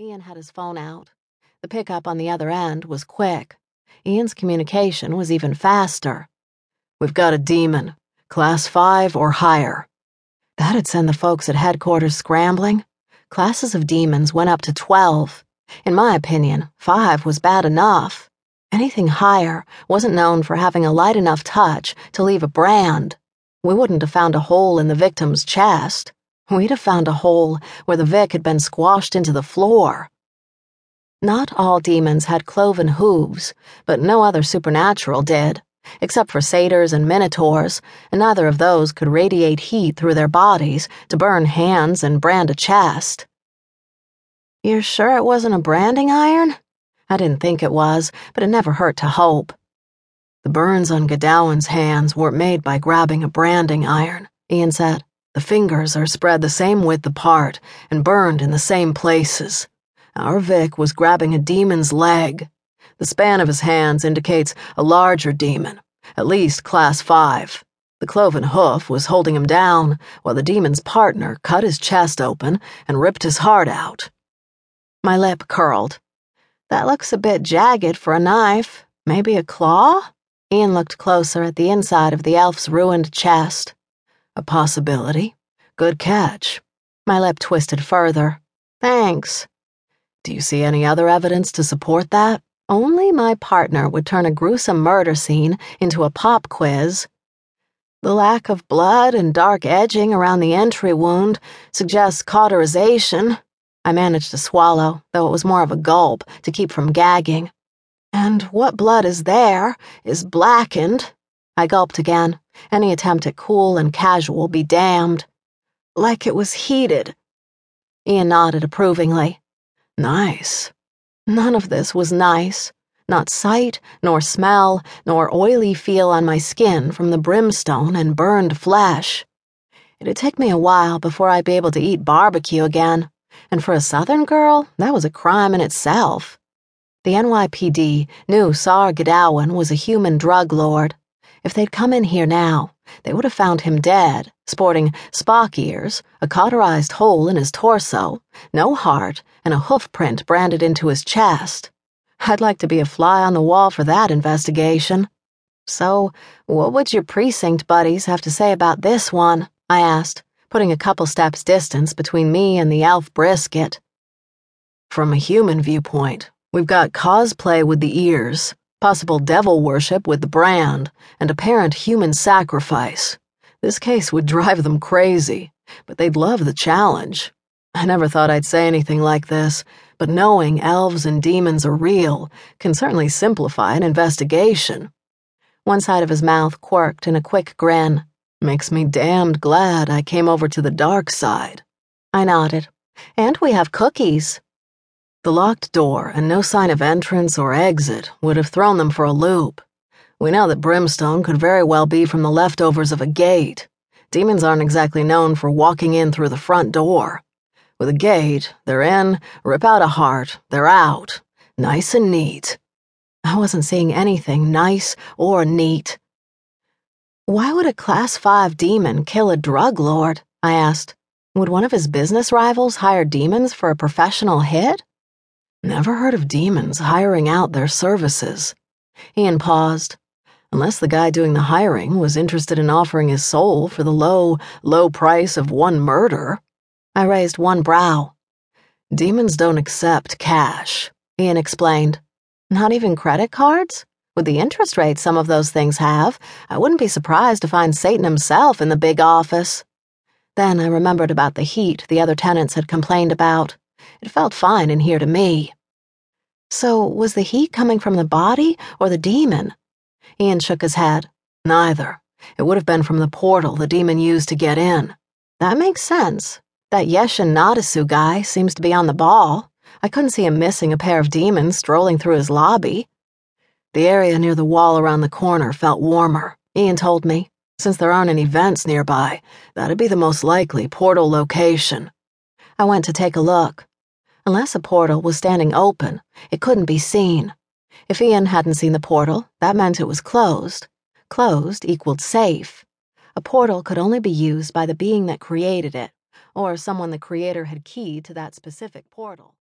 Ian had his phone out. The pickup on the other end was quick. Ian's communication was even faster. We've got a demon, class 5 or higher. That'd send the folks at headquarters scrambling. Classes of demons went up to 12. In my opinion, 5 was bad enough. Anything higher wasn't known for having a light enough touch to leave a brand. We wouldn't have found a hole in the victim's chest. We'd have found a hole where the Vic had been squashed into the floor. Not all demons had cloven hooves, but no other supernatural did, except for satyrs and minotaurs, and neither of those could radiate heat through their bodies to burn hands and brand a chest. You're sure it wasn't a branding iron? I didn't think it was, but it never hurt to hope. The burns on Godowin's hands weren't made by grabbing a branding iron, Ian said. The fingers are spread the same width apart and burned in the same places. Our Vic was grabbing a demon's leg. The span of his hands indicates a larger demon, at least class 5. The cloven hoof was holding him down while the demon's partner cut his chest open and ripped his heart out. My lip curled. That looks a bit jagged for a knife. Maybe a claw? Ian looked closer at the inside of the elf's ruined chest. A possibility. Good catch. My lip twisted further. Thanks. Do you see any other evidence to support that? Only my partner would turn a gruesome murder scene into a pop quiz. The lack of blood and dark edging around the entry wound suggests cauterization. I managed to swallow, though it was more of a gulp, to keep from gagging. And what blood is there is blackened. I gulped again. Any attempt at cool and casual be damned. Like it was heated. Ian nodded approvingly. Nice. None of this was nice. Not sight, nor smell, nor oily feel on my skin from the brimstone and burned flesh. It'd take me a while before I'd be able to eat barbecue again, and for a southern girl, that was a crime in itself. The NYPD knew Sar Godowin was a human drug lord. If they'd come in here now, they would have found him dead, sporting Spock ears, a cauterized hole in his torso, no heart, and a hoof print branded into his chest. I'd like to be a fly on the wall for that investigation. So, what would your precinct buddies have to say about this one? I asked, putting a couple steps distance between me and the elf brisket. From a human viewpoint, we've got cosplay with the ears, possible devil worship with the brand, and apparent human sacrifice. This case would drive them crazy, but they'd love the challenge. I never thought I'd say anything like this, but knowing elves and demons are real can certainly simplify an investigation. One side of his mouth quirked in a quick grin. Makes me damned glad I came over to the dark side. I nodded. And we have cookies. The locked door and no sign of entrance or exit would have thrown them for a loop. We know that brimstone could very well be from the leftovers of a gate. Demons aren't exactly known for walking in through the front door. With a gate, they're in, rip out a heart, they're out. Nice and neat. I wasn't seeing anything nice or neat. Why would a Class 5 demon kill a drug lord? I asked. Would one of his business rivals hire demons for a professional hit? Never heard of demons hiring out their services. Ian paused. Unless the guy doing the hiring was interested in offering his soul for the low, low price of one murder. I raised one brow. Demons don't accept cash, Ian explained. Not even credit cards? With the interest rate some of those things have, I wouldn't be surprised to find Satan himself in the big office. Then I remembered about the heat the other tenants had complained about. It felt fine in here to me. So, was the heat coming from the body or the demon? Ian shook his head. Neither. It would have been from the portal the demon used to get in. That makes sense. That Yeshin Nadasu guy seems to be on the ball. I couldn't see him missing a pair of demons strolling through his lobby. The area near the wall around the corner felt warmer, Ian told me. Since there aren't any vents nearby, that'd be the most likely portal location. I went to take a look. Unless a portal was standing open, it couldn't be seen. If Ian hadn't seen the portal, that meant it was closed. Closed equaled safe. A portal could only be used by the being that created it, or someone the creator had keyed to that specific portal.